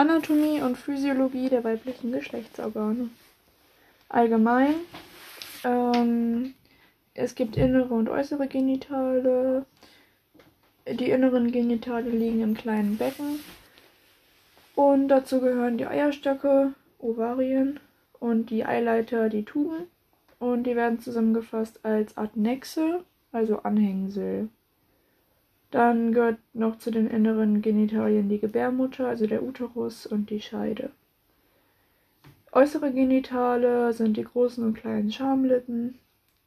Anatomie und Physiologie der weiblichen Geschlechtsorgane. Allgemein, ähm, es gibt innere und äußere Genitale. Die inneren Genitale liegen im kleinen Becken. Und dazu gehören die Eierstöcke, Ovarien und die Eileiter, die Tuben. Und die werden zusammengefasst als Adnexe, also Anhängsel. Dann gehört noch zu den inneren Genitalien die Gebärmutter, also der Uterus und die Scheide. Äußere Genitale sind die großen und kleinen Schamlippen,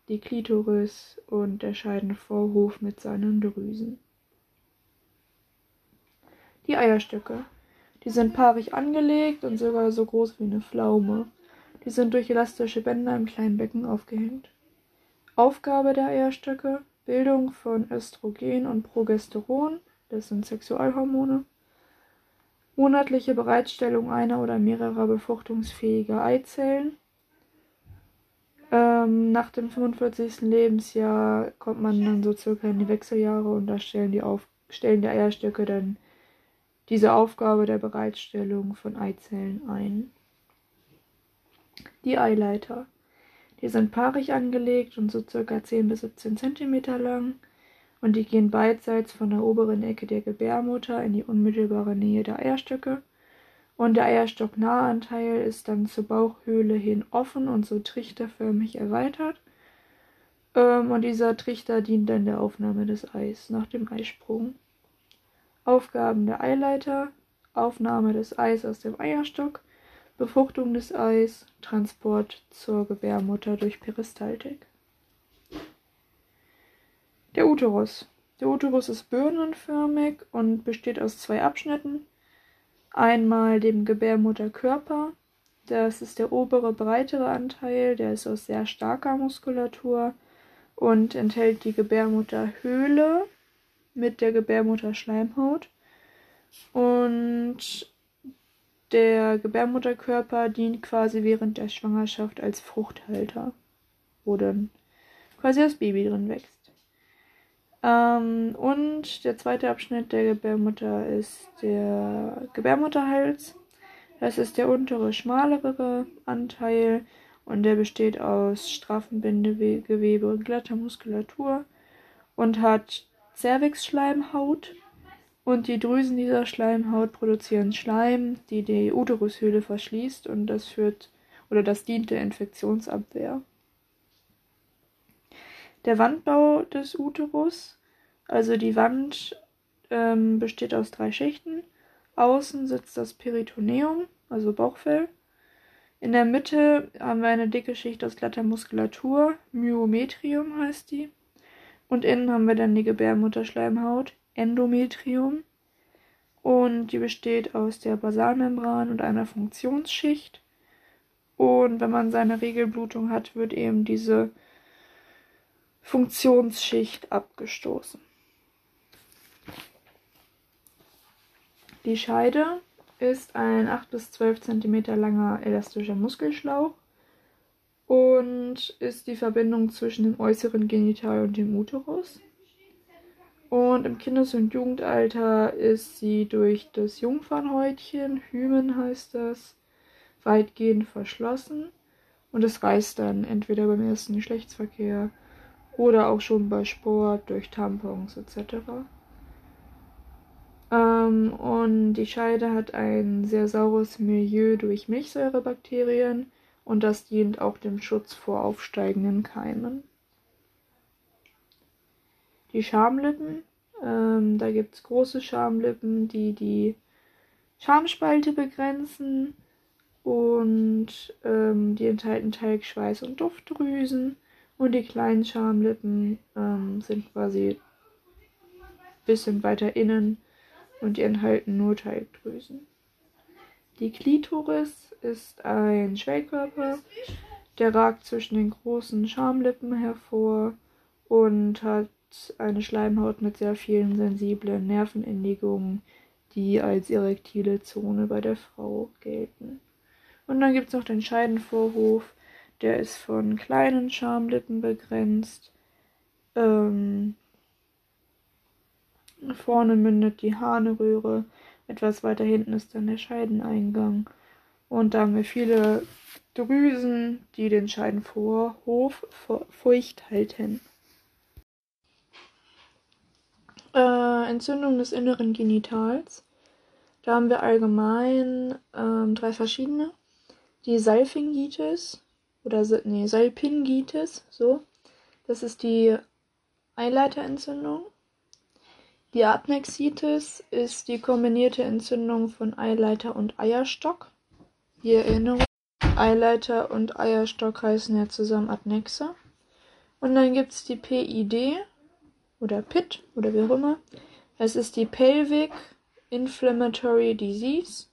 die Klitoris und der Scheidenvorhof mit seinen Drüsen. Die Eierstöcke. Die sind paarig angelegt und sogar so groß wie eine Pflaume. Die sind durch elastische Bänder im kleinen Becken aufgehängt. Aufgabe der Eierstöcke: Bildung von Östrogen und Progesteron, das sind Sexualhormone. Monatliche Bereitstellung einer oder mehrerer befruchtungsfähiger Eizellen. Ähm, nach dem 45. Lebensjahr kommt man dann so circa in die Wechseljahre und da stellen die, auf, stellen die Eierstöcke dann diese Aufgabe der Bereitstellung von Eizellen ein. Die Eileiter. Die sind paarig angelegt und so circa 10 bis 17 cm lang und die gehen beidseits von der oberen Ecke der Gebärmutter in die unmittelbare Nähe der Eierstöcke. Und der Eierstocknahe Anteil ist dann zur Bauchhöhle hin offen und so trichterförmig erweitert. Ähm, und dieser Trichter dient dann der Aufnahme des Eis nach dem Eisprung. Aufgaben der Eileiter, Aufnahme des Eis aus dem Eierstock, Befruchtung des Eis, Transport zur Gebärmutter durch Peristaltik. Der Uterus. Der Uterus ist birnenförmig und besteht aus zwei Abschnitten. Einmal dem Gebärmutterkörper. Das ist der obere, breitere Anteil, der ist aus sehr starker Muskulatur und enthält die Gebärmutterhöhle mit der Gebärmutterschleimhaut. Und der Gebärmutterkörper dient quasi während der Schwangerschaft als Fruchthalter, wo dann quasi das Baby drin wächst. Ähm, und der zweite Abschnitt der Gebärmutter ist der Gebärmutterhals. Das ist der untere, schmalere Anteil und der besteht aus straffem Bindegewebe und glatter Muskulatur und hat Cervixschleimhaut und die Drüsen dieser Schleimhaut produzieren Schleim, die die Uterushöhle verschließt und das führt oder das dient der Infektionsabwehr. Der Wandbau des Uterus, also die Wand ähm, besteht aus drei Schichten. Außen sitzt das Peritoneum, also Bauchfell. In der Mitte haben wir eine dicke Schicht aus glatter Muskulatur, Myometrium heißt die. Und innen haben wir dann die Gebärmutterschleimhaut, Endometrium. Und die besteht aus der Basalmembran und einer Funktionsschicht. Und wenn man seine Regelblutung hat, wird eben diese Funktionsschicht abgestoßen. Die Scheide ist ein 8 bis 12 cm langer elastischer Muskelschlauch und ist die Verbindung zwischen dem äußeren Genital und dem Uterus. Und im Kindes- und Jugendalter ist sie durch das Jungfernhäutchen, Hymen heißt das, weitgehend verschlossen. Und es reißt dann entweder beim ersten Geschlechtsverkehr oder auch schon bei Sport, durch Tampons etc. Ähm, und die Scheide hat ein sehr saures Milieu durch Milchsäurebakterien und das dient auch dem Schutz vor aufsteigenden Keimen. Die Schamlippen, ähm, da gibt es große Schamlippen, die die Schamspalte begrenzen und ähm, die enthalten Talg, Schweiß und Duftdrüsen und die kleinen Schamlippen ähm, sind quasi ein bisschen weiter innen und die enthalten nur Talgdrüsen. Die Klitoris ist ein Schwellkörper, der ragt zwischen den großen Schamlippen hervor und hat eine Schleimhaut mit sehr vielen sensiblen Nervenendigungen, die als erektile Zone bei der Frau gelten. Und dann gibt es noch den Scheidenvorhof, der ist von kleinen Schamlippen begrenzt. Ähm, vorne mündet die Harnröhre Etwas weiter hinten ist dann der Scheideneingang. Und da haben wir viele Drüsen, die den Scheidenvorhof feucht halten. Äh, Entzündung des inneren Genitals. Da haben wir allgemein ähm, drei verschiedene. Die Salpingitis oder nee, Salpingitis, so. Das ist die Eileiterentzündung. Die Adnexitis ist die kombinierte Entzündung von Eileiter und Eierstock. Die Erinnerung, Eileiter und Eierstock heißen ja zusammen Adnexe. Und dann gibt es die PID oder PIT oder wie auch immer. Es ist die Pelvic Inflammatory Disease.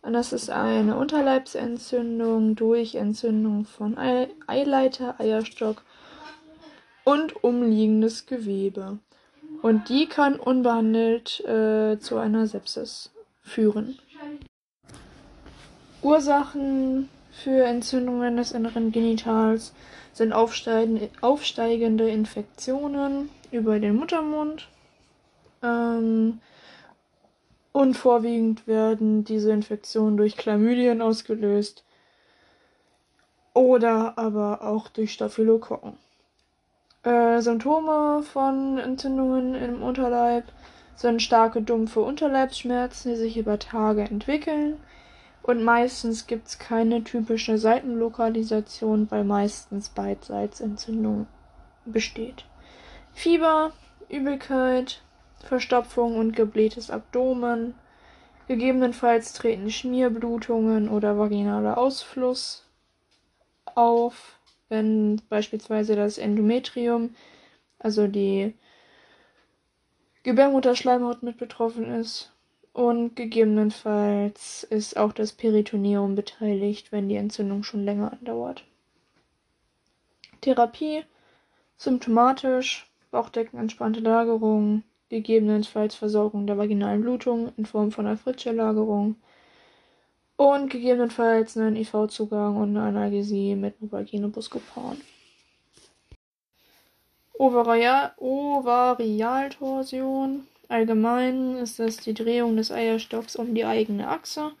Und das ist eine Unterleibsentzündung durch Entzündung von Eileiter, Eierstock und umliegendes Gewebe. Und die kann unbehandelt äh, zu einer Sepsis führen. Ursachen für Entzündungen des inneren Genitals sind aufsteigende Infektionen über den Muttermund, ähm, und vorwiegend werden diese Infektionen durch Chlamydien ausgelöst oder aber auch durch Staphylokokken. Äh, Symptome von Entzündungen im Unterleib sind starke dumpfe Unterleibsschmerzen, die sich über Tage entwickeln. Und meistens gibt es keine typische Seitenlokalisation, weil meistens Beidseitsentzündung besteht. Fieber, Übelkeit, Verstopfung und geblähtes Abdomen. Gegebenenfalls treten Schmierblutungen oder vaginaler Ausfluss auf, wenn beispielsweise das Endometrium, also die Gebärmutterschleimhaut mit betroffen ist. Und gegebenenfalls ist auch das Peritoneum beteiligt, wenn die Entzündung schon länger andauert. Therapie symptomatisch, Bauchdecken entspannte Lagerung, gegebenenfalls Versorgung der vaginalen Blutung in Form von einer Fritschelagerung und gegebenenfalls einen IV-Zugang und eine Analgesie mit Novalgine-Buscopan. Ovarial Ovarialtorsion. Allgemein ist das die Drehung des Eierstocks um die eigene Achse.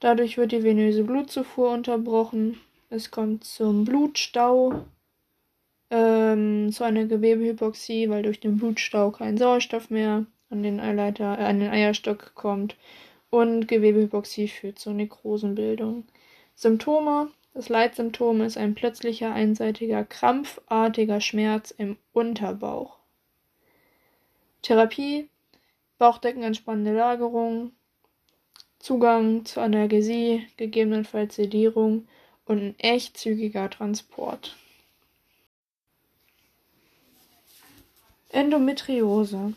Dadurch wird die venöse Blutzufuhr unterbrochen. Es kommt zum Blutstau ähm, zu einer Gewebehypoxie, weil durch den Blutstau kein Sauerstoff mehr an den Eileiter, äh, an den Eierstock kommt. Und Gewebehypoxie führt zur Nekrosenbildung. Symptome. Das Leitsymptom ist ein plötzlicher einseitiger krampfartiger Schmerz im Unterbauch. Therapie, Bauchdeckenentspannende Lagerung, Zugang zur Analgesie, gegebenenfalls Sedierung und ein echt zügiger Transport. Endometriose.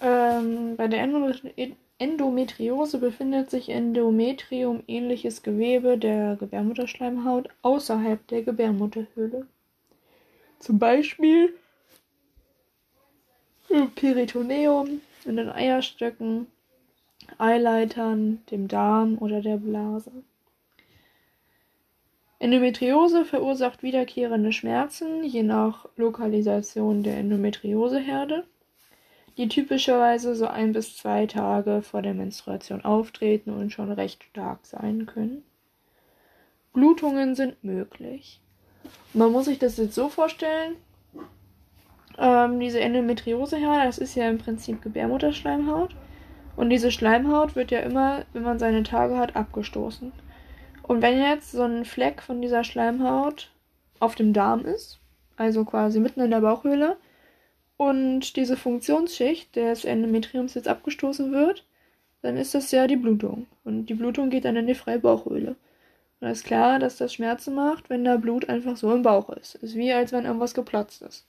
Ähm, bei der Endometriose befindet sich Endometrium-ähnliches Gewebe der Gebärmutterschleimhaut außerhalb der Gebärmutterhöhle. Zum Beispiel im Peritoneum, in den Eierstöcken, Eileitern, dem Darm oder der Blase. Endometriose verursacht wiederkehrende Schmerzen, je nach Lokalisation der Endometrioseherde, die typischerweise so ein bis zwei Tage vor der Menstruation auftreten und schon recht stark sein können. Blutungen sind möglich. Man muss sich das jetzt so vorstellen, ähm, diese Endometrioseherde, das ist ja im Prinzip Gebärmutterschleimhaut. Und diese Schleimhaut wird ja immer, wenn man seine Tage hat, abgestoßen. Und wenn jetzt so ein Fleck von dieser Schleimhaut auf dem Darm ist, also quasi mitten in der Bauchhöhle, und diese Funktionsschicht des Endometriums jetzt abgestoßen wird, dann ist das ja die Blutung. Und die Blutung geht dann in die freie Bauchhöhle. Und da ist klar, dass das Schmerzen macht, wenn da Blut einfach so im Bauch ist. Ist wie als wenn irgendwas geplatzt ist.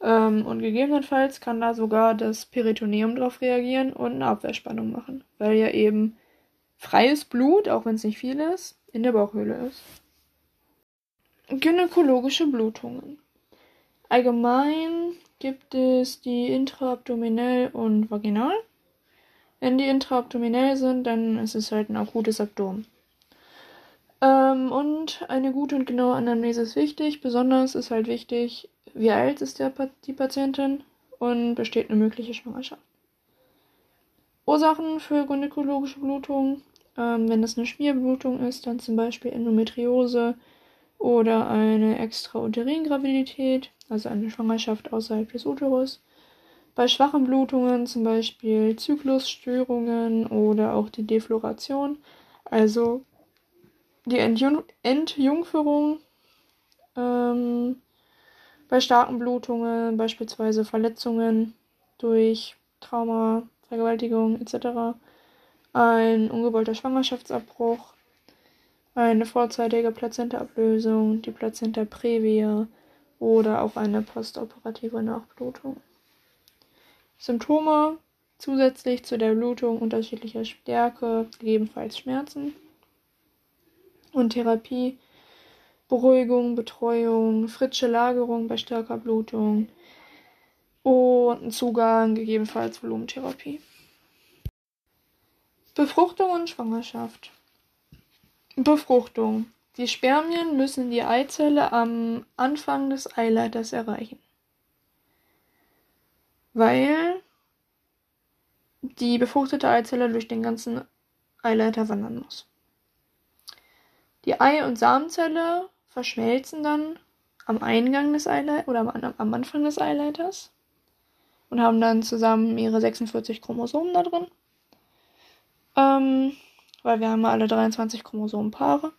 Ähm, und gegebenenfalls kann da sogar das Peritoneum drauf reagieren und eine Abwehrspannung machen. Weil ja eben freies Blut, auch wenn es nicht viel ist, in der Bauchhöhle ist. Gynäkologische Blutungen. Allgemein gibt es die intraabdominell und vaginal. Wenn die intraabdominell sind, dann ist es halt ein akutes Abdomen. Ähm, und eine gute und genaue Anamnese ist wichtig. Besonders ist halt wichtig, wie alt ist der, die Patientin und besteht eine mögliche Schwangerschaft. Ursachen für gynäkologische Blutung. Ähm, wenn es eine Schmierblutung ist, dann zum Beispiel Endometriose oder eine Extrauterin-Gravidität, also eine Schwangerschaft außerhalb des Uterus. Bei schwachen Blutungen zum Beispiel Zyklusstörungen oder auch die Defloration, also die Entjung Entjungferung. Ähm, bei starken Blutungen, beispielsweise Verletzungen durch Trauma, Vergewaltigung etc. Ein ungewollter Schwangerschaftsabbruch, eine vorzeitige Plazentaablösung, die Plazenta previa oder auch eine postoperative Nachblutung. Symptome zusätzlich zu der Blutung unterschiedlicher Stärke, gegebenenfalls Schmerzen und Therapie, Beruhigung, Betreuung, frische Lagerung bei starker Blutung und Zugang, gegebenenfalls Volumentherapie. Befruchtung und Schwangerschaft. Befruchtung. Die Spermien müssen die Eizelle am Anfang des Eileiters erreichen. Weil die befruchtete Eizelle durch den ganzen Eileiter wandern muss. Die Ei- und Samenzelle verschmelzen dann am Eingang des Eileiters oder am, Anfang des Eileiters und haben dann zusammen ihre 46 Chromosomen da drin. Ähm, weil wir haben ja alle 23 Chromosomenpaare.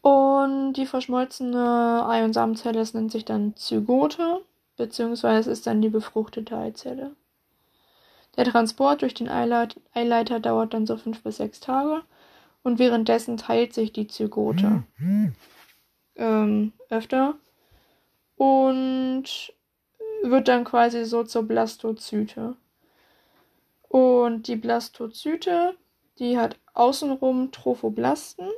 Und die verschmolzene Ei- und Samenzelle, das nennt sich dann Zygote, beziehungsweise ist dann die befruchtete Eizelle. Der Transport durch den Eileiter dauert dann so fünf bis sechs Tage und währenddessen teilt sich die Zygote ähm, öfter und wird dann quasi so zur Blastozyte. Und die Blastozyte, die hat außenrum Trophoblasten.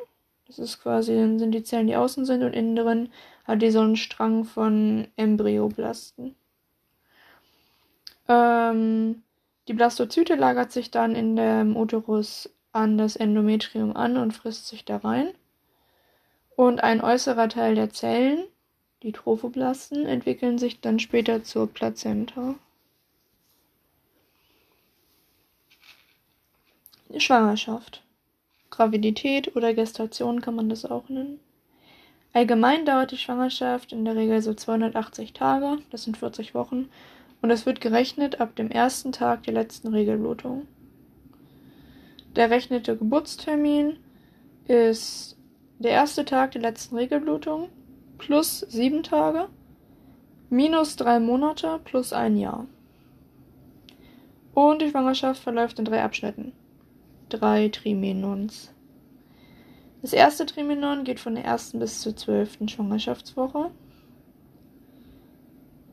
Das ist quasi, dann sind die Zellen, die außen sind, und innen drin hat die so einen Strang von Embryoblasten. Ähm, die Blastozyte lagert sich dann in dem Uterus an das Endometrium an und frisst sich da rein. Und ein äußerer Teil der Zellen, die Trophoblasten, entwickeln sich dann später zur Plazenta. Schwangerschaft. Gravidität oder Gestation kann man das auch nennen. Allgemein dauert die Schwangerschaft in der Regel so 280 Tage, das sind 40 Wochen, und es wird gerechnet ab dem ersten Tag der letzten Regelblutung. Der errechnete Geburtstermin ist der erste Tag der letzten Regelblutung plus sieben Tage minus drei Monate plus ein Jahr. Und die Schwangerschaft verläuft in drei Abschnitten. Drei Trimenons. Das erste Trimenon geht von der ersten bis zur zwölften Schwangerschaftswoche.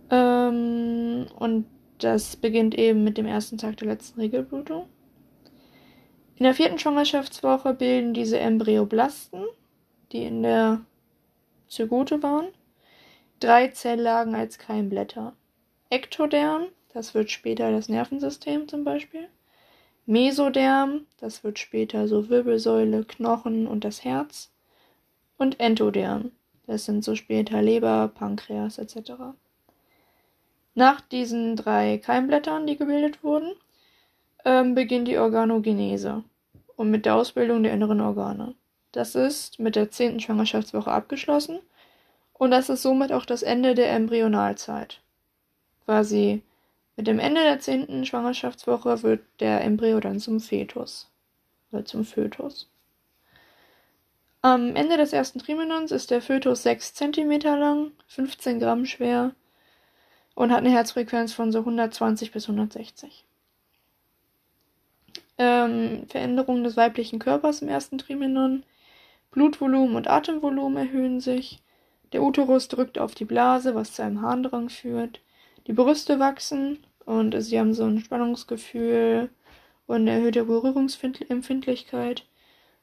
Ähm, und das beginnt eben mit dem ersten Tag der letzten Regelblutung. In der vierten Schwangerschaftswoche bilden diese Embryoblasten, die in der Zygote waren, drei Zelllagen als Keimblätter. Ektoderm, das wird später das Nervensystem zum Beispiel. Mesoderm, das wird später so Wirbelsäule, Knochen und das Herz. Und Entoderm, das sind so später Leber, Pankreas etc. Nach diesen drei Keimblättern, die gebildet wurden, ähm, beginnt die Organogenese und mit der Ausbildung der inneren Organe. Das ist mit der zehnten Schwangerschaftswoche abgeschlossen und das ist somit auch das Ende der Embryonalzeit. Quasi mit dem Ende der zehnten Schwangerschaftswoche wird der Embryo dann zum Fetus oder zum Fötus. Am Ende des ersten Trimenons ist der Fötus 6 cm lang, 15 Gramm schwer und hat eine Herzfrequenz von so 120 bis 160 ähm, Veränderungen des weiblichen Körpers im ersten Trimenon. Blutvolumen und Atemvolumen erhöhen sich. Der Uterus drückt auf die Blase, was zu einem Harndrang führt. Die Brüste wachsen und sie haben so ein Spannungsgefühl und eine erhöhte Berührungsempfindlichkeit.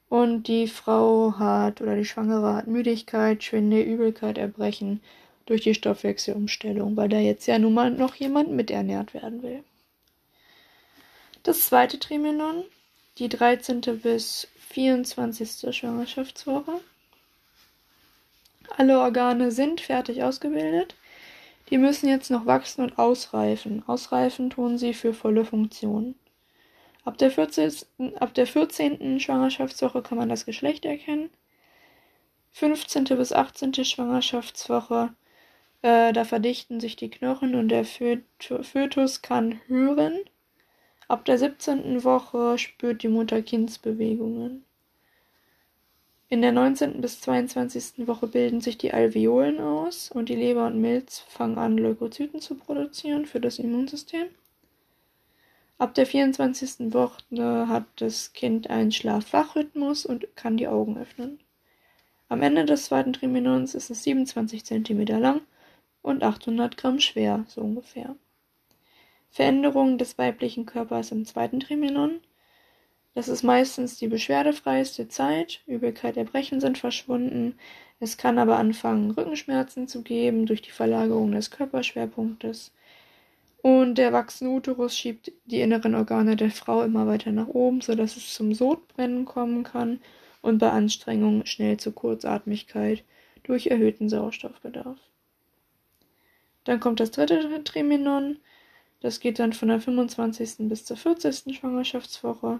Und die Frau hat oder die Schwangere hat Müdigkeit, Schwinde, Übelkeit, Erbrechen durch die Stoffwechselumstellung, weil da jetzt ja nun mal noch jemand miternährt werden will. Das zweite Trimenon, die 13. bis 24. Schwangerschaftswoche. Alle Organe sind fertig ausgebildet. Die müssen jetzt noch wachsen und ausreifen. Ausreifen tun sie für volle Funktionen. Ab der 14. Ab der 14. Schwangerschaftswoche kann man das Geschlecht erkennen. 15. bis 18. Schwangerschaftswoche, äh, da verdichten sich die Knochen und der Fötus kann hören. Ab der 17. Woche spürt die Mutter Kindsbewegungen. In der 19. bis 22. Woche bilden sich die Alveolen aus und die Leber und Milz fangen an, Leukozyten zu produzieren für das Immunsystem. Ab der 24. Woche hat das Kind einen Schlaf-Wach-Rhythmus und kann die Augen öffnen. Am Ende des zweiten Trimenons ist es 27 cm lang und 800 Gramm schwer, so ungefähr. Veränderungen des weiblichen Körpers im zweiten Trimenon. Das ist meistens die beschwerdefreiste Zeit. Übelkeit, Erbrechen sind verschwunden. Es kann aber anfangen, Rückenschmerzen zu geben durch die Verlagerung des Körperschwerpunktes. Und der wachsende Uterus schiebt die inneren Organe der Frau immer weiter nach oben, sodass es zum Sodbrennen kommen kann und bei Anstrengung schnell zur Kurzatmigkeit durch erhöhten Sauerstoffbedarf. Dann kommt das dritte Trimenon. Das geht dann von der 25. bis zur 40. Schwangerschaftswoche.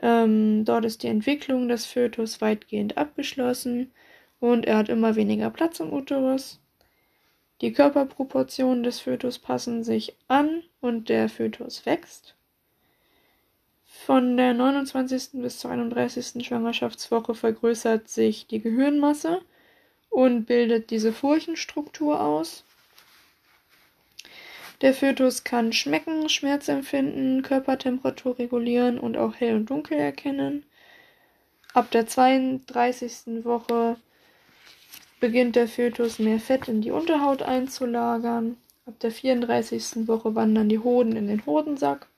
Ähm, dort ist die Entwicklung des Fötus weitgehend abgeschlossen und er hat immer weniger Platz im Uterus. Die Körperproportionen des Fötus passen sich an und der Fötus wächst. Von der 29. bis zur 31. Schwangerschaftswoche vergrößert sich die Gehirnmasse und bildet diese Furchenstruktur aus. Der Fötus kann schmecken, Schmerz empfinden, Körpertemperatur regulieren und auch hell und dunkel erkennen. Ab der 32. Woche beginnt der Fötus mehr Fett in die Unterhaut einzulagern. Ab der 34. Woche wandern die Hoden in den Hodensack.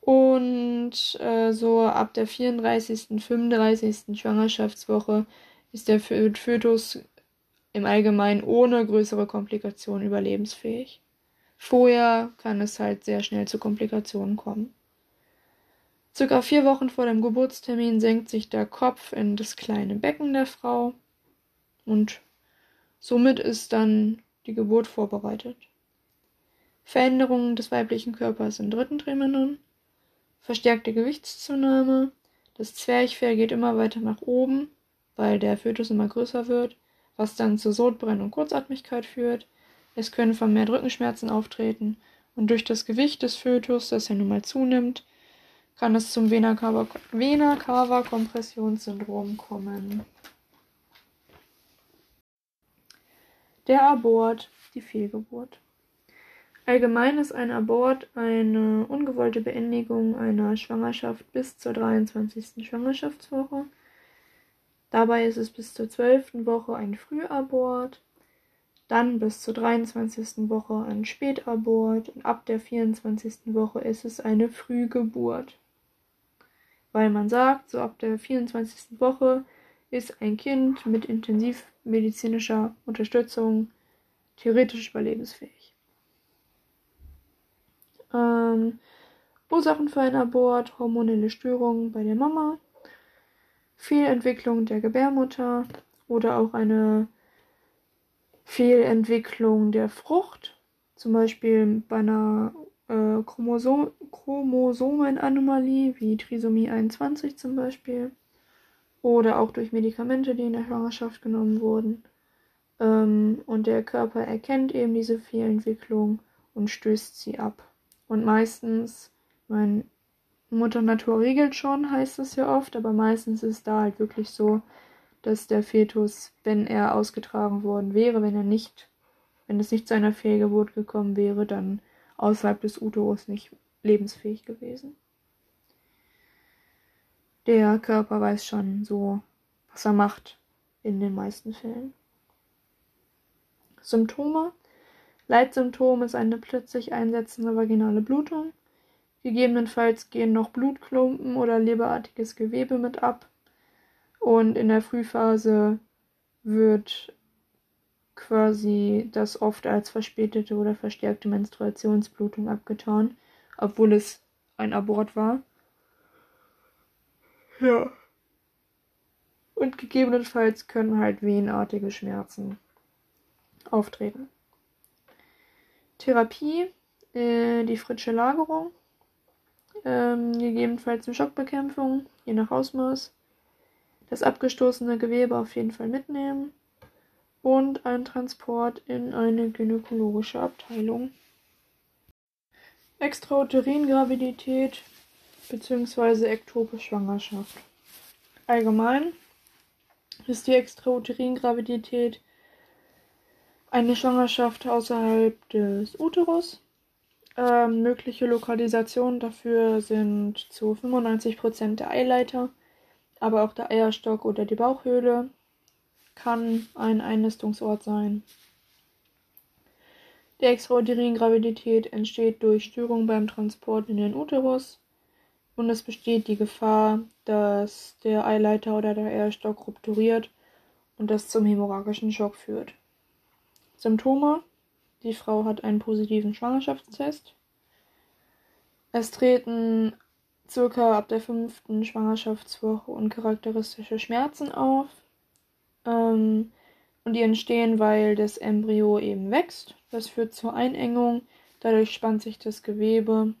Und äh, so ab der 34., 35. Schwangerschaftswoche ist der Fötus im Allgemeinen ohne größere Komplikationen überlebensfähig. Vorher kann es halt sehr schnell zu Komplikationen kommen. Circa vier Wochen vor dem Geburtstermin senkt sich der Kopf in das kleine Becken der Frau. Und somit ist dann die Geburt vorbereitet. Veränderungen des weiblichen Körpers im dritten Trimenon, verstärkte Gewichtszunahme, das Zwerchfell geht immer weiter nach oben, weil der Fötus immer größer wird, was dann zu Sodbrennen und Kurzatmigkeit führt. Es können vermehrt Rückenschmerzen auftreten und durch das Gewicht des Fötus, das ja nun mal zunimmt, kann es zum Vena-Cava-Kompressionssyndrom kommen. Der Abort, die Fehlgeburt. Allgemein ist ein Abort eine ungewollte Beendigung einer Schwangerschaft bis zur 23. Schwangerschaftswoche. Dabei ist es bis zur 12. Woche ein Frühabort, dann bis zur 23. Woche ein Spätabort und ab der 24. Woche ist es eine Frühgeburt. Weil man sagt, so ab der 24. Woche ist ein Kind mit intensivmedizinischer Unterstützung theoretisch überlebensfähig. Ähm, Ursachen für ein Abort, hormonelle Störungen bei der Mama, Fehlentwicklung der Gebärmutter oder auch eine Fehlentwicklung der Frucht, zum Beispiel bei einer äh, Chromosom Chromosomenanomalie wie Trisomie 21 zum Beispiel oder auch durch Medikamente, die in der Schwangerschaft genommen wurden. Ähm, und der Körper erkennt eben diese Fehlentwicklung und stößt sie ab. Und meistens, mein Mutter Natur regelt schon, heißt es ja oft, aber meistens ist da halt wirklich so, dass der Fetus, wenn er ausgetragen worden wäre, wenn er nicht, wenn es nicht zu einer Fehlgeburt gekommen wäre, dann außerhalb des Uterus nicht lebensfähig gewesen der Körper weiß schon so, was er macht in den meisten Fällen. Symptome. Leitsymptom ist eine plötzlich einsetzende vaginale Blutung. Gegebenenfalls gehen noch Blutklumpen oder leberartiges Gewebe mit ab. Und in der Frühphase wird quasi das oft als verspätete oder verstärkte Menstruationsblutung abgetan, obwohl es ein Abort war. Ja. Und gegebenenfalls können halt wehenartige Schmerzen auftreten. Therapie, äh, die frische Lagerung, ähm, gegebenenfalls eine Schockbekämpfung, je nach Ausmaß. Das abgestoßene Gewebe auf jeden Fall mitnehmen und ein Transport in eine gynäkologische Abteilung. Extrauterin-Gravidität bzw. ektope Schwangerschaft. Allgemein ist die Extrauterin-Gravidität eine Schwangerschaft außerhalb des Uterus. Ähm, mögliche Lokalisationen dafür sind zu 95% der Eileiter, aber auch der Eierstock oder die Bauchhöhle kann ein Einnistungsort sein. Die Extrauterin-Gravidität entsteht durch Störungen beim Transport in den Uterus und es besteht die Gefahr, dass der Eileiter oder der Eierstock rupturiert und das zum hämorrhagischen Schock führt. Symptome: Die Frau hat einen positiven Schwangerschaftstest. Es treten circa ab der fünften Schwangerschaftswoche uncharakteristische Schmerzen auf. Ähm, und die entstehen, weil das Embryo eben wächst. Das führt zur Einengung. Dadurch spannt sich das Gewebe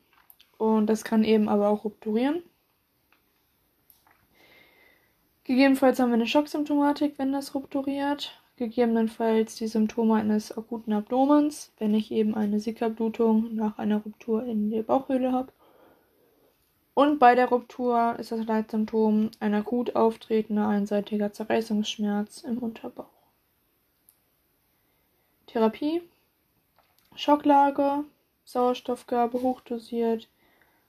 und das kann eben aber auch rupturieren. Gegebenenfalls haben wir eine Schocksymptomatik, wenn das rupturiert. Gegebenenfalls die Symptome eines akuten Abdomens, wenn ich eben eine Sickerblutung nach einer Ruptur in der Bauchhöhle habe. Und bei der Ruptur ist das Leitsymptom ein akut auftretender einseitiger Zerreißungsschmerz im Unterbauch. Therapie: Schocklage, Sauerstoffgabe hochdosiert,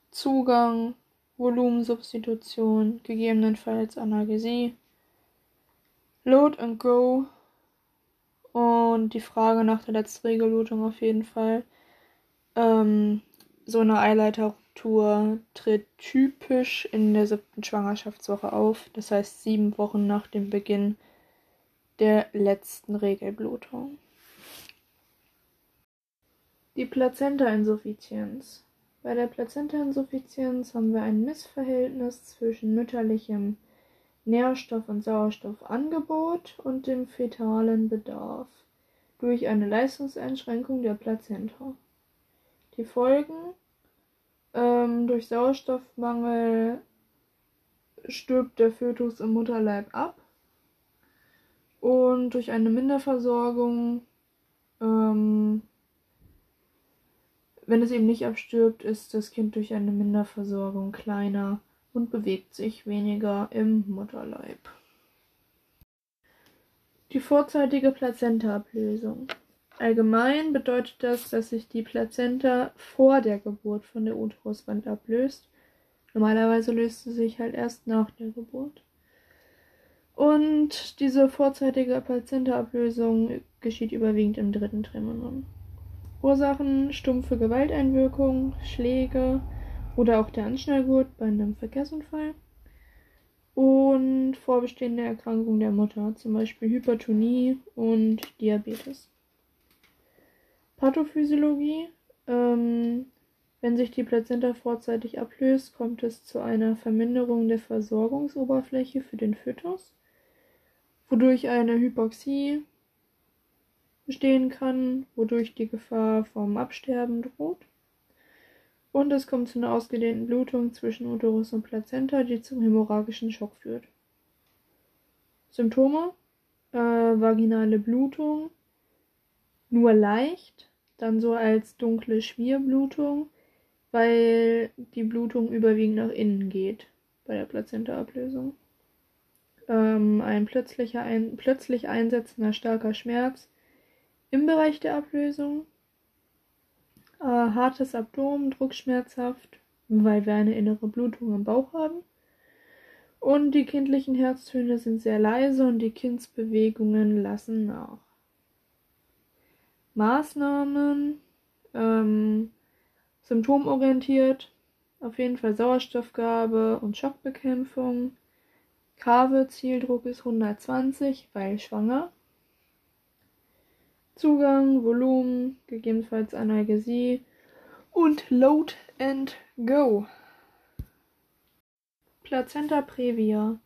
Zugang, Volumensubstitution, gegebenenfalls Analgesie, Load and Go und die Frage nach der Letztregelblutung auf jeden Fall. Ähm, so eine Eileiterruptur tritt typisch in der siebten Schwangerschaftswoche auf, das heißt sieben Wochen nach dem Beginn der letzten Regelblutung. Die Plazentainsuffizienz. Bei der Plazentainsuffizienz haben wir ein Missverhältnis zwischen mütterlichem Nährstoff- und Sauerstoffangebot und dem fetalen Bedarf durch eine Leistungseinschränkung der Plazenta. Die Folgen ähm, durch Sauerstoffmangel stirbt der Fötus im Mutterleib ab und durch eine Minderversorgung ähm, wenn es eben nicht abstirbt, ist das Kind durch eine Minderversorgung kleiner und bewegt sich weniger im Mutterleib. Die vorzeitige Plazentaablösung. Allgemein bedeutet das, dass sich die Plazenta vor der Geburt von der Uteruswand ablöst. Normalerweise löst sie sich halt erst nach der Geburt. Und diese vorzeitige Plazentaablösung geschieht überwiegend im dritten Trimenon. Ursachen stumpfe Gewalteinwirkung, Schläge oder auch der Anschnallgurt bei einem Verkehrsunfall und vorbestehende Erkrankungen der Mutter, zum Beispiel Hypertonie und Diabetes. Pathophysiologie. Ähm, wenn sich die Plazenta vorzeitig ablöst, kommt es zu einer Verminderung der Versorgungsoberfläche für den Fötus, wodurch eine Hypoxie, bestehen kann, wodurch die Gefahr vom Absterben droht. Und es kommt zu einer ausgedehnten Blutung zwischen Uterus und Plazenta, die zum hämorrhagischen Schock führt. Symptome: äh, vaginale Blutung, nur leicht, dann so als dunkle Schmierblutung, weil die Blutung überwiegend nach innen geht bei der Plazentaablösung. Ähm, ein plötzlicher ein, plötzlich einsetzender starker Schmerz, im Bereich der Ablösung. Äh, hartes Abdomen, druckschmerzhaft, weil wir eine innere Blutung im Bauch haben. Und die kindlichen Herztöne sind sehr leise und die Kindsbewegungen lassen nach. Maßnahmen, ähm, symptomorientiert, auf jeden Fall Sauerstoffgabe und Schockbekämpfung. Kave, Zieldruck ist 120, weil schwanger. Zugang, Volumen, gegebenenfalls Analgesie und Load and Go. Plazenta previa.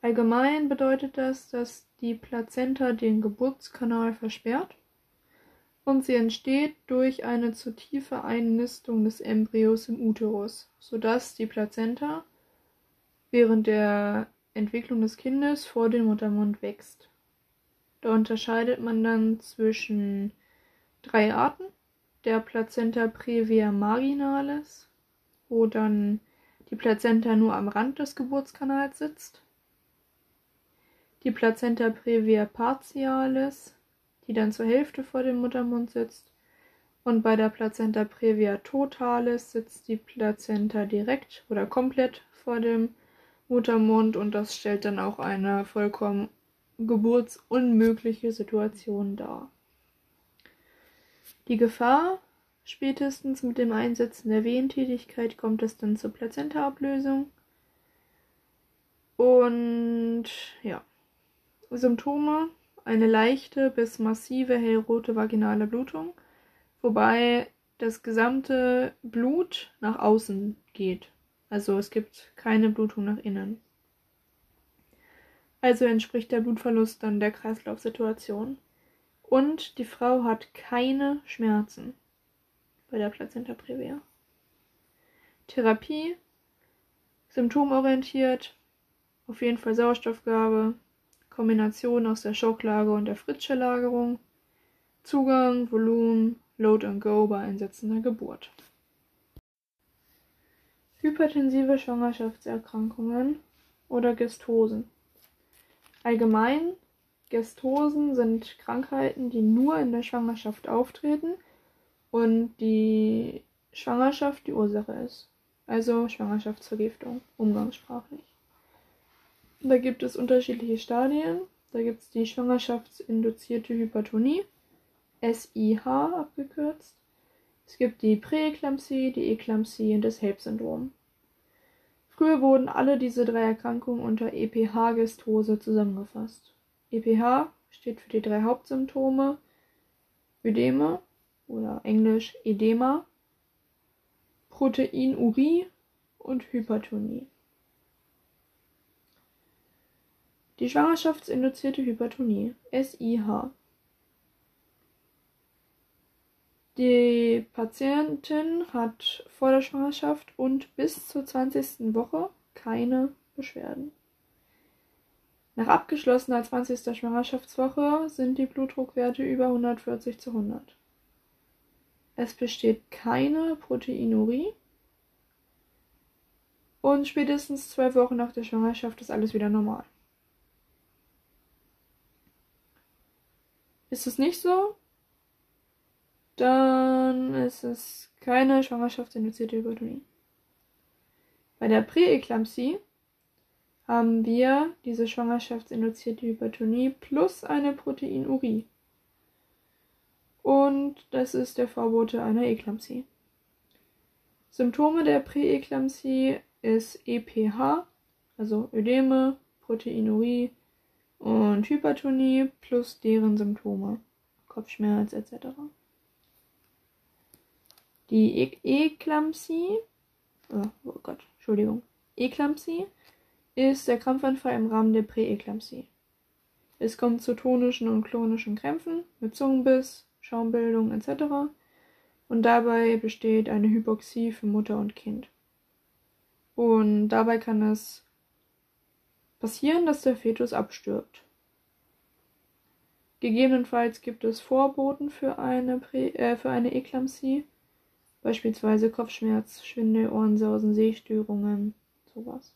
Allgemein bedeutet das, dass die Plazenta den Geburtskanal versperrt und sie entsteht durch eine zu tiefe Einnistung des Embryos im Uterus, sodass die Plazenta während der Entwicklung des Kindes vor dem Muttermund wächst. Da unterscheidet man dann zwischen drei Arten. Der Plazenta previa marginalis, wo dann die Plazenta nur am Rand des Geburtskanals sitzt. Die Plazenta previa partialis, die dann zur Hälfte vor dem Muttermund sitzt. Und bei der Plazenta previa totalis sitzt die Plazenta direkt oder komplett vor dem Muttermund und das stellt dann auch eine vollkommen geburtsunmögliche Situation dar. Die Gefahr, spätestens mit dem Einsetzen der Wehentätigkeit kommt es dann zur Plazentaablösung. Und ja, Symptome eine leichte bis massive hellrote vaginale Blutung, wobei das gesamte Blut nach außen geht. Also es gibt keine Blutung nach innen. Also entspricht der Blutverlust dann der Kreislaufsituation. Und die Frau hat keine Schmerzen bei der Plazenta previa. Therapie, symptomorientiert, auf jeden Fall Sauerstoffgabe, Kombination aus der Schocklage und der Fritzsche-Lagerung, Zugang, Volumen, Load and Go bei einsetzender Geburt. Hypertensive Schwangerschaftserkrankungen oder Gestosen. Allgemein, Gestosen sind Krankheiten, die nur in der Schwangerschaft auftreten und die Schwangerschaft die Ursache ist. Also Schwangerschaftsvergiftung, umgangssprachlich. Da gibt es unterschiedliche Stadien. Da gibt es die schwangerschaftsinduzierte Hypertonie, SIH abgekürzt. Es gibt die Präeklampsie, die Eklampsie und das HELP-Syndrom. Früher wurden alle diese drei Erkrankungen unter EPH-Gestose zusammengefasst. EPH steht für die drei Hauptsymptome Ödeme oder englisch Edema, Proteinurie und Hypertonie. Die schwangerschaftsinduzierte Hypertonie, SIH. Die Patientin hat vor der Schwangerschaft und bis zur 20. Woche keine Beschwerden. Nach abgeschlossener 20. Schwangerschaftswoche sind die Blutdruckwerte über 140 zu 100. Es besteht keine Proteinurie und spätestens zwei Wochen nach der Schwangerschaft ist alles wieder normal. Ist es nicht so, dann ist es keine schwangerschaftsinduzierte Hypertonie. Bei der Präeklampsie haben wir diese schwangerschaftsinduzierte Hypertonie plus eine Proteinurie. Und das ist der Vorbote einer Eklampsie. Symptome der Präeklampsie ist EPH, also Ödeme, Proteinurie, und Hypertonie plus deren Symptome, Kopfschmerz etc. Die e Eklampsie, oh, oh Gott, Entschuldigung, Eklampsie ist der Krampfanfall im Rahmen der Präeklampsie. Es kommt zu tonischen und klonischen Krämpfen mit Zungenbiss, Schaumbildung etc. Und dabei besteht eine Hypoxie für Mutter und Kind. Und dabei kann es passieren, dass der Fetus abstirbt. Gegebenenfalls gibt es Vorboten für eine, Prä äh, für eine Eklampsie, beispielsweise Kopfschmerz, Schwindel, Ohrensausen, Sehstörungen, sowas.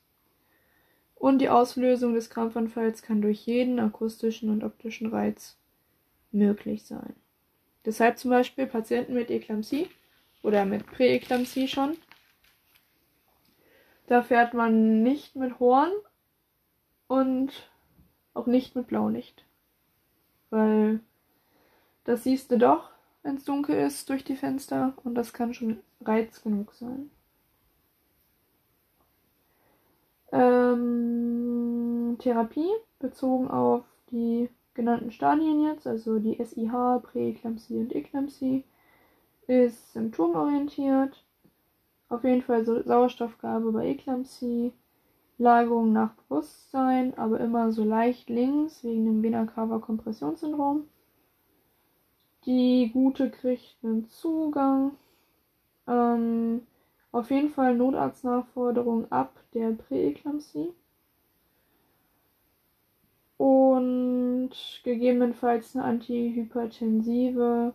Und die Auslösung des Krampfanfalls kann durch jeden akustischen und optischen Reiz möglich sein. Deshalb zum Beispiel Patienten mit Eklampsie oder mit Präeklampsie schon. Da fährt man nicht mit Horn, und auch nicht mit Blaulicht. Weil das siehst du doch, wenn es dunkel ist, durch die Fenster und das kann schon Reiz genug sein. Ähm, Therapie bezogen auf die genannten Stadien jetzt, also die SIH, Präeklampsie und Eklampsie, ist symptomorientiert. Auf jeden Fall so Sauerstoffgabe bei Eklampsie, Lagerung nach Bewusstsein, aber immer so leicht links wegen dem Vena cava Kompressionssyndrom. Die Gute kriegt einen Zugang. Ähm, auf jeden Fall Notarztnachforderung ab der Präeklampsie. Und gegebenenfalls eine antihypertensive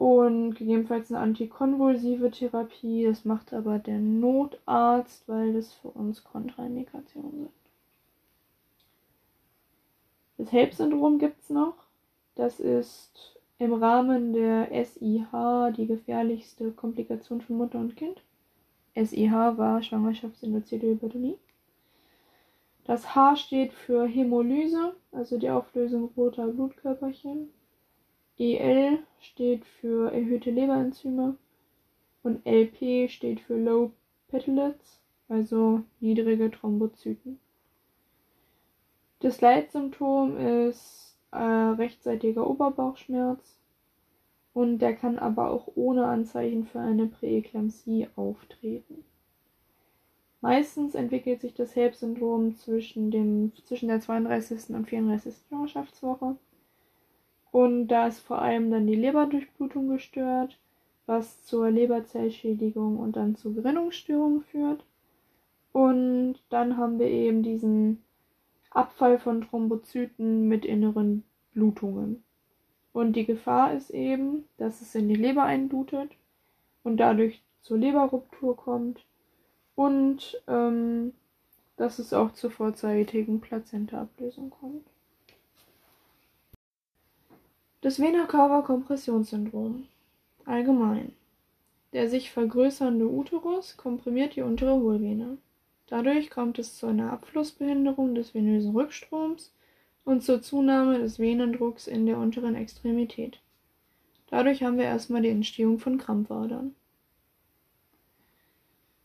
und gegebenenfalls eine antikonvulsive Therapie. Das macht aber der Notarzt, weil das für uns Kontraindikationen sind. Das HELP-Syndrom gibt es noch. Das ist im Rahmen der SIH die gefährlichste Komplikation für Mutter und Kind. SIH war schwangerschaftsinduzierte Hypertonie. Das H steht für Hämolyse, also die Auflösung roter Blutkörperchen. EL steht für erhöhte Leberenzyme und LP steht für Low Platelets, also niedrige Thrombozyten. Das Leitsymptom ist äh, rechtseitiger Oberbauchschmerz und der kann aber auch ohne Anzeichen für eine Präeklampsie auftreten. Meistens entwickelt sich das HELP-Syndrom zwischen, zwischen der 32. und 34. Schwangerschaftswoche. Und da ist vor allem dann die Leberdurchblutung gestört, was zur Leberzellschädigung und dann zu Gerinnungsstörungen führt. Und dann haben wir eben diesen Abfall von Thrombozyten mit inneren Blutungen. Und die Gefahr ist eben, dass es in die Leber einblutet und dadurch zur Leberruptur kommt und ähm, dass es auch zur vorzeitigen Plazentaablösung kommt. Das Vena-Cava-Kompressionssyndrom. Allgemein. Der sich vergrößernde Uterus komprimiert die untere Hohlvene. Dadurch kommt es zu einer Abflussbehinderung des venösen Rückstroms und zur Zunahme des Venendrucks in der unteren Extremität. Dadurch haben wir erstmal die Entstehung von Krampfadern.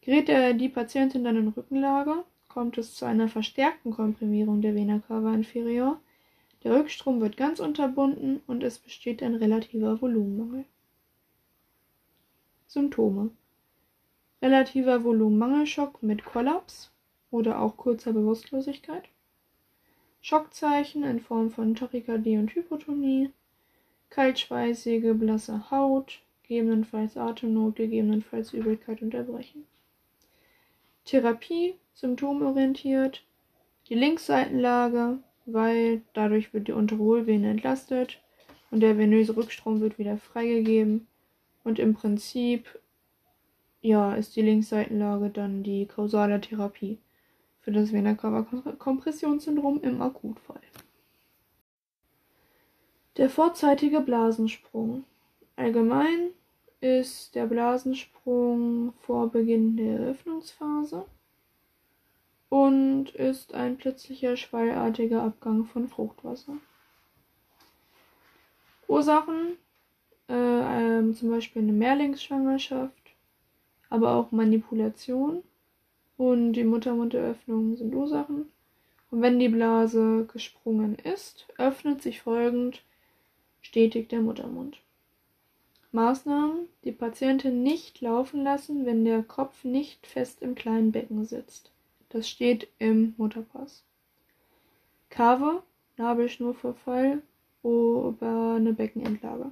Gerät der, die Patientin dann in Rückenlage, kommt es zu einer verstärkten Komprimierung der Vena cava inferior der Rückstrom wird ganz unterbunden und es besteht ein relativer Volumenmangel. Symptome relativer Volumenmangelschock mit Kollaps oder auch kurzer Bewusstlosigkeit, Schockzeichen in Form von Tachykardie und Hypotonie, kaltschweißige, blasse Haut, gegebenenfalls Atemnot, gegebenenfalls Übelkeit und Erbrechen. Therapie symptomorientiert, die Linksseitenlage, weil dadurch wird die untere Hohlvene entlastet und der venöse Rückstrom wird wieder freigegeben. Und im Prinzip, ja, ist die Linksseitenlage dann die kausale Therapie für das Vena-Cava-Kompressionssyndrom im Akutfall. Der vorzeitige Blasensprung. Allgemein ist der Blasensprung vor Beginn der Eröffnungsphase und ist ein plötzlicher schwallartiger Abgang von Fruchtwasser. Ursachen äh, ähm, zum Beispiel eine Mehrlingsschwangerschaft, aber auch Manipulation und die Muttermunderöffnung sind Ursachen. Und wenn die Blase gesprungen ist, öffnet sich folgend stetig der Muttermund. Maßnahmen: Die Patientin nicht laufen lassen, wenn der Kopf nicht fest im kleinen Becken sitzt. Das steht im Mutterpass. Kave, Nabelschnurverfall über eine Beckenendlage.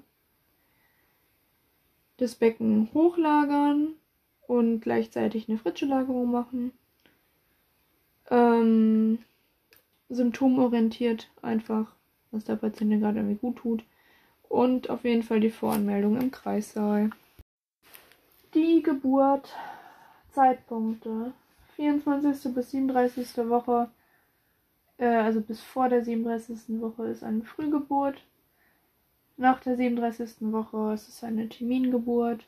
Das Becken hochlagern und gleichzeitig eine Fritschelagerung machen. Ähm, symptomorientiert einfach, was der Patient gerade irgendwie gut tut. Und auf jeden Fall die Voranmeldung im Kreissaal. Die Geburt, Zeitpunkte. 24. bis 37. Woche, äh, also bis vor der 37. Woche ist eine Frühgeburt. Nach der 37. Woche ist es eine Termingeburt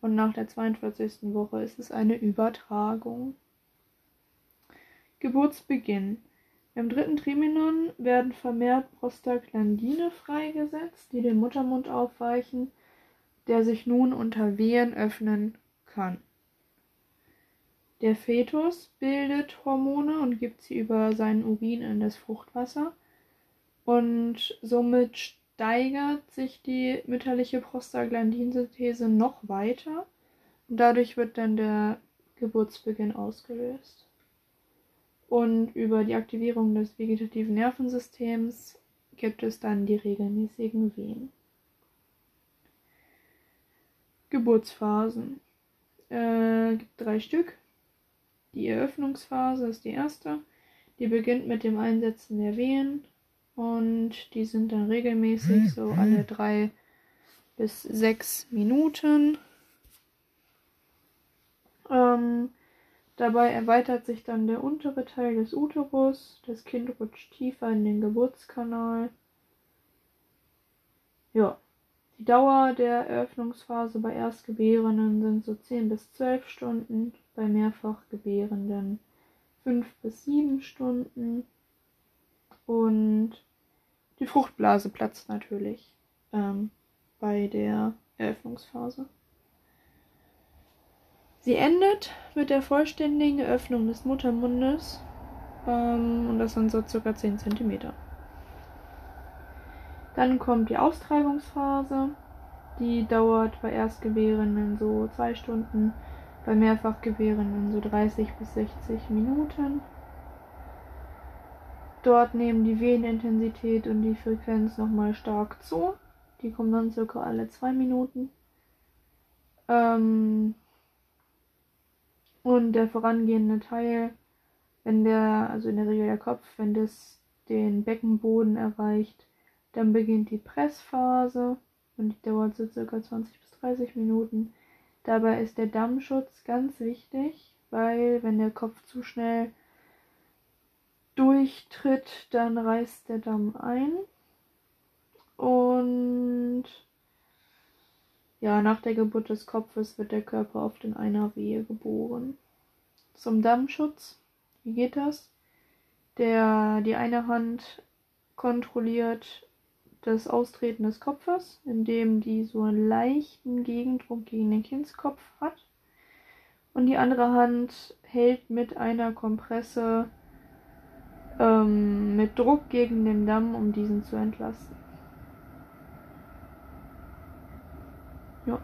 und nach der 42. Woche ist es eine Übertragung. Geburtsbeginn. Im dritten Trimenon werden vermehrt Prostaglandine freigesetzt, die den Muttermund aufweichen, der sich nun unter Wehen öffnen kann. Der Fetus bildet Hormone und gibt sie über seinen Urin in das Fruchtwasser. Und somit steigert sich die mütterliche Prostaglandinsynthese noch weiter. Und dadurch wird dann der Geburtsbeginn ausgelöst. Und über die Aktivierung des vegetativen Nervensystems gibt es dann die regelmäßigen Wehen. Geburtsphasen. Äh, gibt drei Stück. Die Eröffnungsphase ist die erste. Die beginnt mit dem Einsetzen der Wehen und die sind dann regelmäßig so alle drei bis sechs Minuten. Ähm, dabei erweitert sich dann der untere Teil des Uterus. Das Kind rutscht tiefer in den Geburtskanal. Ja, die Dauer der Eröffnungsphase bei Erstgebärenden sind so 10 bis 12 Stunden, bei Mehrfachgebärenden 5 bis 7 Stunden. Und die Fruchtblase platzt natürlich ähm, bei der Eröffnungsphase. Sie endet mit der vollständigen Öffnung des Muttermundes ähm, und das sind so circa 10 cm. Dann kommt die Austreibungsphase. Die dauert bei Erstgebärenden so 2 Stunden, bei Mehrfachgebärenden so 30 bis 60 Minuten. Dort nehmen die Wehenintensität und die Frequenz nochmal stark zu. Die kommen dann circa alle zwei Minuten. Ähm und der vorangehende Teil, wenn der, also in der Regel der Kopf, wenn das den Beckenboden erreicht, dann beginnt die Pressphase und die dauert so circa 20 bis 30 Minuten. Dabei ist der Dammschutz ganz wichtig, weil wenn der Kopf zu schnell durchtritt, dann reißt der Damm ein. Und ja, nach der Geburt des Kopfes wird der Körper oft in einer Wehe geboren. Zum Dammschutz, wie geht das? Der, die eine Hand kontrolliert das Austreten des Kopfes, indem die so einen leichten Gegendruck gegen den Kindskopf hat. Und die andere Hand hält mit einer Kompresse ähm, mit Druck gegen den Damm, um diesen zu entlasten. Ja.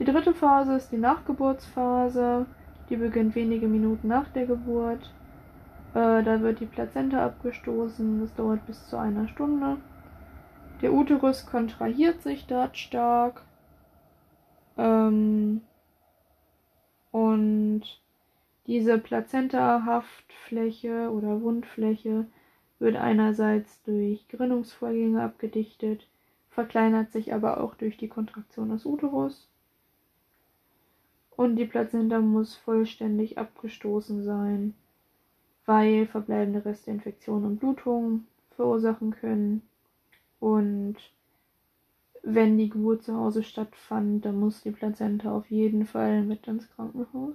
Die dritte Phase ist die Nachgeburtsphase. Die beginnt wenige Minuten nach der Geburt. Äh, da wird die Plazenta abgestoßen. Das dauert bis zu einer Stunde. Der Uterus kontrahiert sich dort stark. Ähm, und diese Plazenta-Haftfläche oder Wundfläche wird einerseits durch Gerinnungsvorgänge abgedichtet, verkleinert sich aber auch durch die Kontraktion des Uterus. Und die Plazenta muss vollständig abgestoßen sein, weil verbleibende Reste Infektionen und Blutungen verursachen können. Und wenn die Geburt zu Hause stattfand, dann muss die Plazenta auf jeden Fall mit ins Krankenhaus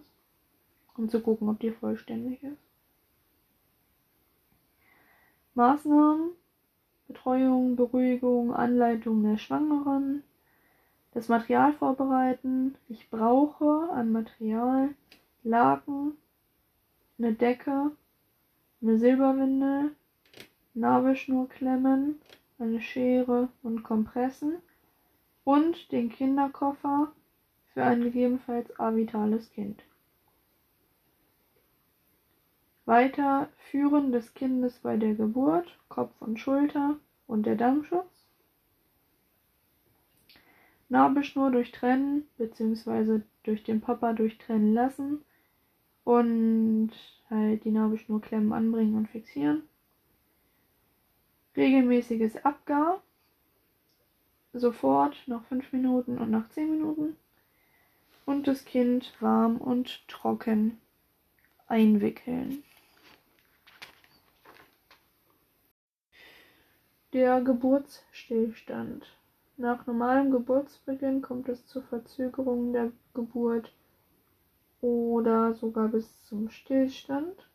um zu gucken, ob die vollständig ist. Maßnahmen, Betreuung, Beruhigung, Anleitung der Schwangeren, das Material vorbereiten. Ich brauche an Material Laken, eine Decke, eine Silberwindel, Nabelschnurklemmen, eine Schere und Kompressen und den Kinderkoffer für ein gegebenenfalls avitales Kind. Weiterführen des Kindes bei der Geburt, Kopf und Schulter und der Dammschutz. Nabelschnur durchtrennen bzw. durch den Papa durchtrennen lassen und halt die Nabelschnurklemmen anbringen und fixieren. Regelmäßiges Abgar, sofort nach 5 Minuten und nach 10 Minuten und das Kind warm und trocken einwickeln. Der Geburtsstillstand. Nach normalem Geburtsbeginn kommt es zu Verzögerungen der Geburt oder sogar bis zum Stillstand.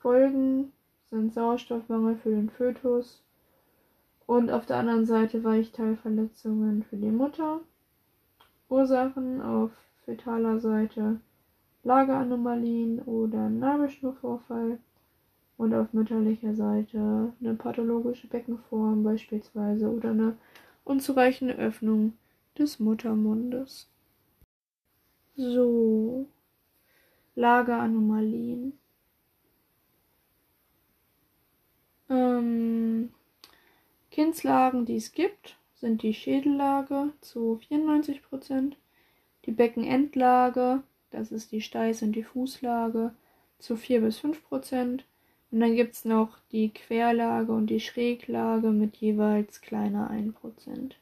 Folgen sind Sauerstoffmangel für den Fötus und auf der anderen Seite Weichteilverletzungen für die Mutter. Ursachen auf fetaler Seite Lageranomalien oder Nabelschnurvorfall und auf mütterlicher Seite eine pathologische Beckenform beispielsweise oder eine unzureichende Öffnung des Muttermundes. So, Lageranomalien. Ähm, Kindslagen, die es gibt, sind die Schädellage zu 94%, die Beckenendlage, das ist die Steiß- und die Fußlage, zu 4 bis 5%. Und dann gibt es noch die Querlage und die Schräglage mit jeweils kleiner 1%.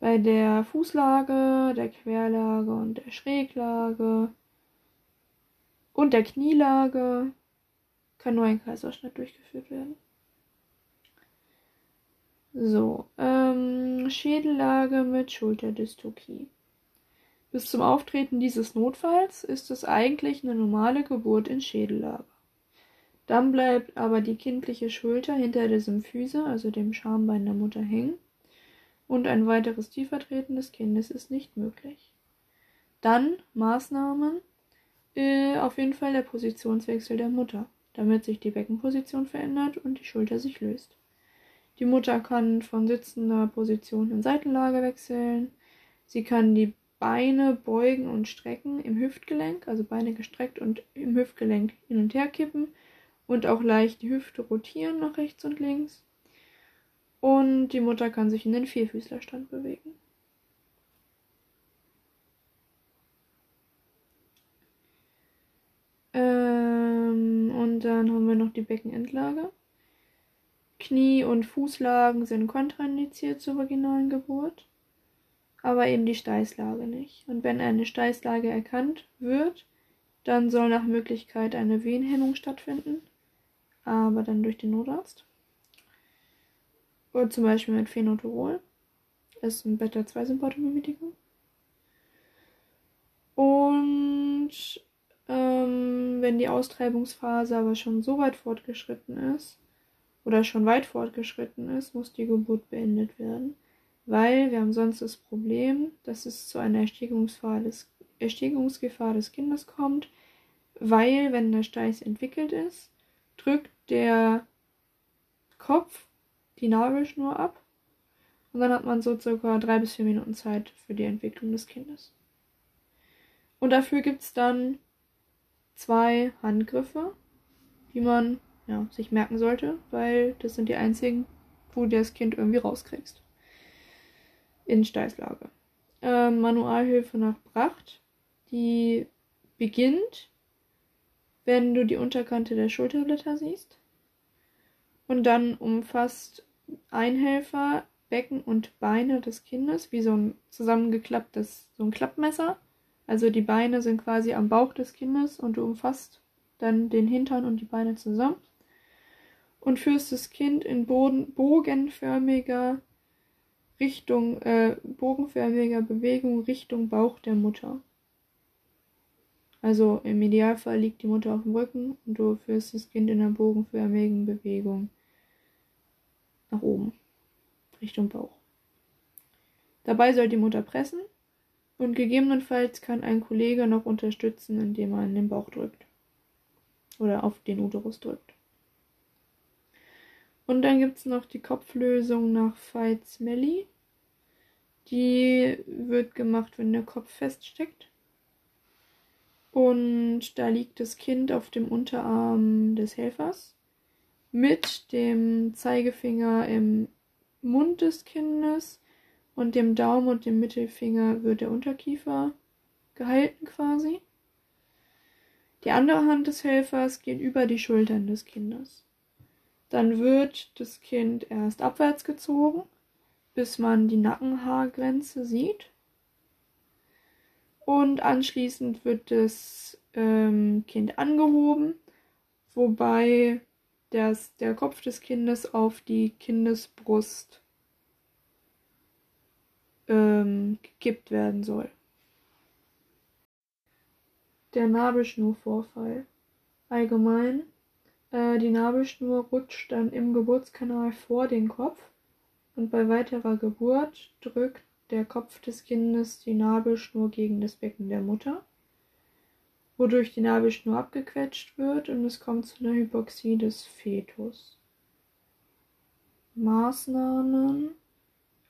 Bei der Fußlage, der Querlage und der Schräglage und der Knielage kann nur ein Kaiserschnitt durchgeführt werden. So, ähm, Schädellage mit Schulterdystokie. Bis zum Auftreten dieses Notfalls ist es eigentlich eine normale Geburt in Schädellage. Dann bleibt aber die kindliche Schulter hinter der Symphyse, also dem Schambein der Mutter, hängen und ein weiteres Tiefertreten des Kindes ist nicht möglich. Dann Maßnahmen, äh, auf jeden Fall der Positionswechsel der Mutter, damit sich die Beckenposition verändert und die Schulter sich löst. Die Mutter kann von sitzender Position in Seitenlage wechseln. Sie kann die Beine beugen und strecken im Hüftgelenk, also Beine gestreckt und im Hüftgelenk hin und her kippen und auch leicht die Hüfte rotieren nach rechts und links. Und die Mutter kann sich in den Vierfüßlerstand bewegen. Ähm, und dann haben wir noch die Beckenendlage. Knie- und Fußlagen sind kontraindiziert zur vaginalen Geburt, aber eben die Steißlage nicht. Und wenn eine Steißlage erkannt wird, dann soll nach Möglichkeit eine Wehenhemmung stattfinden, aber dann durch den Notarzt. Oder zum Beispiel mit Phenotorol. Das ist ein Beta-2-Symptommimetikum. Und ähm, wenn die Austreibungsphase aber schon so weit fortgeschritten ist, oder schon weit fortgeschritten ist, muss die Geburt beendet werden, weil wir haben sonst das Problem, dass es zu einer Erstickungsgefahr des, Erstickungsgefahr des Kindes kommt, weil wenn der Steiß entwickelt ist, drückt der Kopf die Nabelschnur ab und dann hat man so circa drei bis vier Minuten Zeit für die Entwicklung des Kindes. Und dafür gibt es dann zwei Handgriffe, die man ja, sich merken sollte, weil das sind die einzigen, wo du das Kind irgendwie rauskriegst. In Steißlage. Ähm, Manualhilfe nach Bracht, die beginnt, wenn du die Unterkante der Schulterblätter siehst. Und dann umfasst ein Helfer Becken und Beine des Kindes, wie so ein zusammengeklapptes, so ein Klappmesser. Also die Beine sind quasi am Bauch des Kindes und du umfasst dann den Hintern und die Beine zusammen und führst das Kind in Boden, bogenförmiger Richtung, äh, bogenförmiger Bewegung Richtung Bauch der Mutter. Also im Idealfall liegt die Mutter auf dem Rücken und du führst das Kind in einer bogenförmigen Bewegung nach oben, Richtung Bauch. Dabei soll die Mutter pressen und gegebenenfalls kann ein Kollege noch unterstützen, indem er an den Bauch drückt oder auf den Uterus drückt. Und dann gibt es noch die Kopflösung nach Veit-Smelly. Die wird gemacht, wenn der Kopf feststeckt. Und da liegt das Kind auf dem Unterarm des Helfers mit dem Zeigefinger im Mund des Kindes und dem Daumen und dem Mittelfinger wird der Unterkiefer gehalten quasi. Die andere Hand des Helfers geht über die Schultern des Kindes. Dann wird das Kind erst abwärts gezogen, bis man die Nackenhaargrenze sieht. Und anschließend wird das ähm, Kind angehoben, wobei das, der Kopf des Kindes auf die Kindesbrust ähm, gekippt werden soll. Der Nabelschnurvorfall. Allgemein äh, die Nabelschnur rutscht dann im Geburtskanal vor den Kopf und bei weiterer Geburt drückt der Kopf des Kindes die Nabelschnur gegen das Becken der Mutter, wodurch die Nabelschnur abgequetscht wird und es kommt zu einer Hypoxie des Fetus. Maßnahmen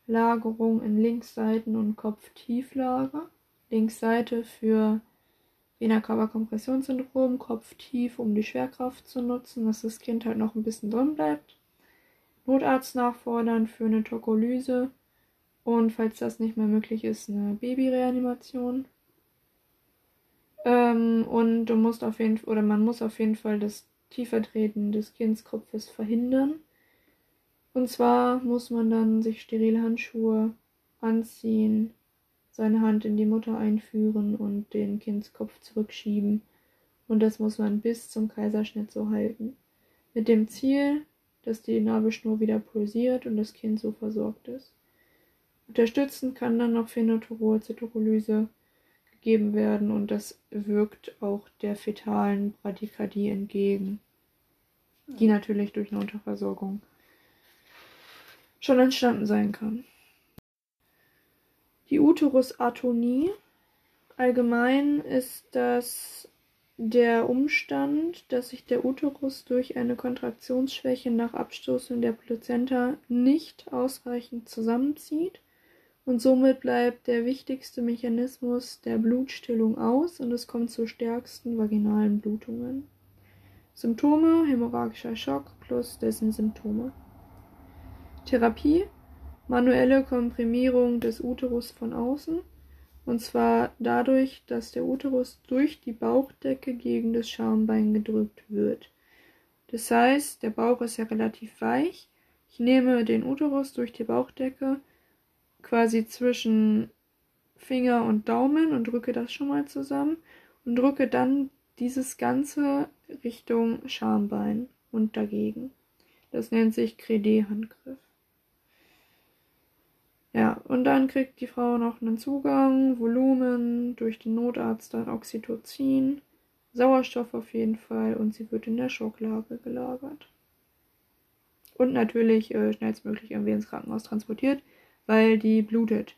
Lagerung in Linksseiten- und Kopftieflage. Linksseite für Vena-Cava-Kompressionssyndrom, Kopf tief, um die Schwerkraft zu nutzen, dass das Kind halt noch ein bisschen drin bleibt. Notarzt nachfordern für eine Tokolyse und falls das nicht mehr möglich ist, eine Babyreanimation. Ähm, und du musst auf jeden oder man muss auf jeden Fall das Tiefertreten des Kindskopfes verhindern. Und zwar muss man dann sich sterile Handschuhe anziehen, seine Hand in die Mutter einführen und den Kindskopf zurückschieben. Und das muss man bis zum Kaiserschnitt so halten. Mit dem Ziel, dass die Nabelschnur wieder pulsiert und das Kind so versorgt ist. Unterstützend kann dann noch Phenotorol, Zytokolyse gegeben werden und das wirkt auch der fetalen Bradykardie entgegen, die natürlich durch eine Unterversorgung schon entstanden sein kann. Die Uterusatonie allgemein ist das der Umstand, dass sich der Uterus durch eine Kontraktionsschwäche nach Abstoßen der Plazenta nicht ausreichend zusammenzieht und somit bleibt der wichtigste Mechanismus der Blutstillung aus und es kommt zu stärksten vaginalen Blutungen. Symptome hämorrhagischer Schock plus dessen Symptome. Therapie manuelle Komprimierung des Uterus von außen und zwar dadurch, dass der Uterus durch die Bauchdecke gegen das Schambein gedrückt wird. Das heißt, der Bauch ist ja relativ weich. Ich nehme den Uterus durch die Bauchdecke quasi zwischen Finger und Daumen und drücke das schon mal zusammen und drücke dann dieses Ganze Richtung Schambein und dagegen. Das nennt sich Credé-Handgriff. Ja, und dann kriegt die Frau noch einen Zugang, Volumen, durch den Notarzt dann Oxytocin, Sauerstoff auf jeden Fall und sie wird in der Schocklage gelagert. Und natürlich äh, schnellstmöglich irgendwie ins Krankenhaus transportiert, weil die blutet.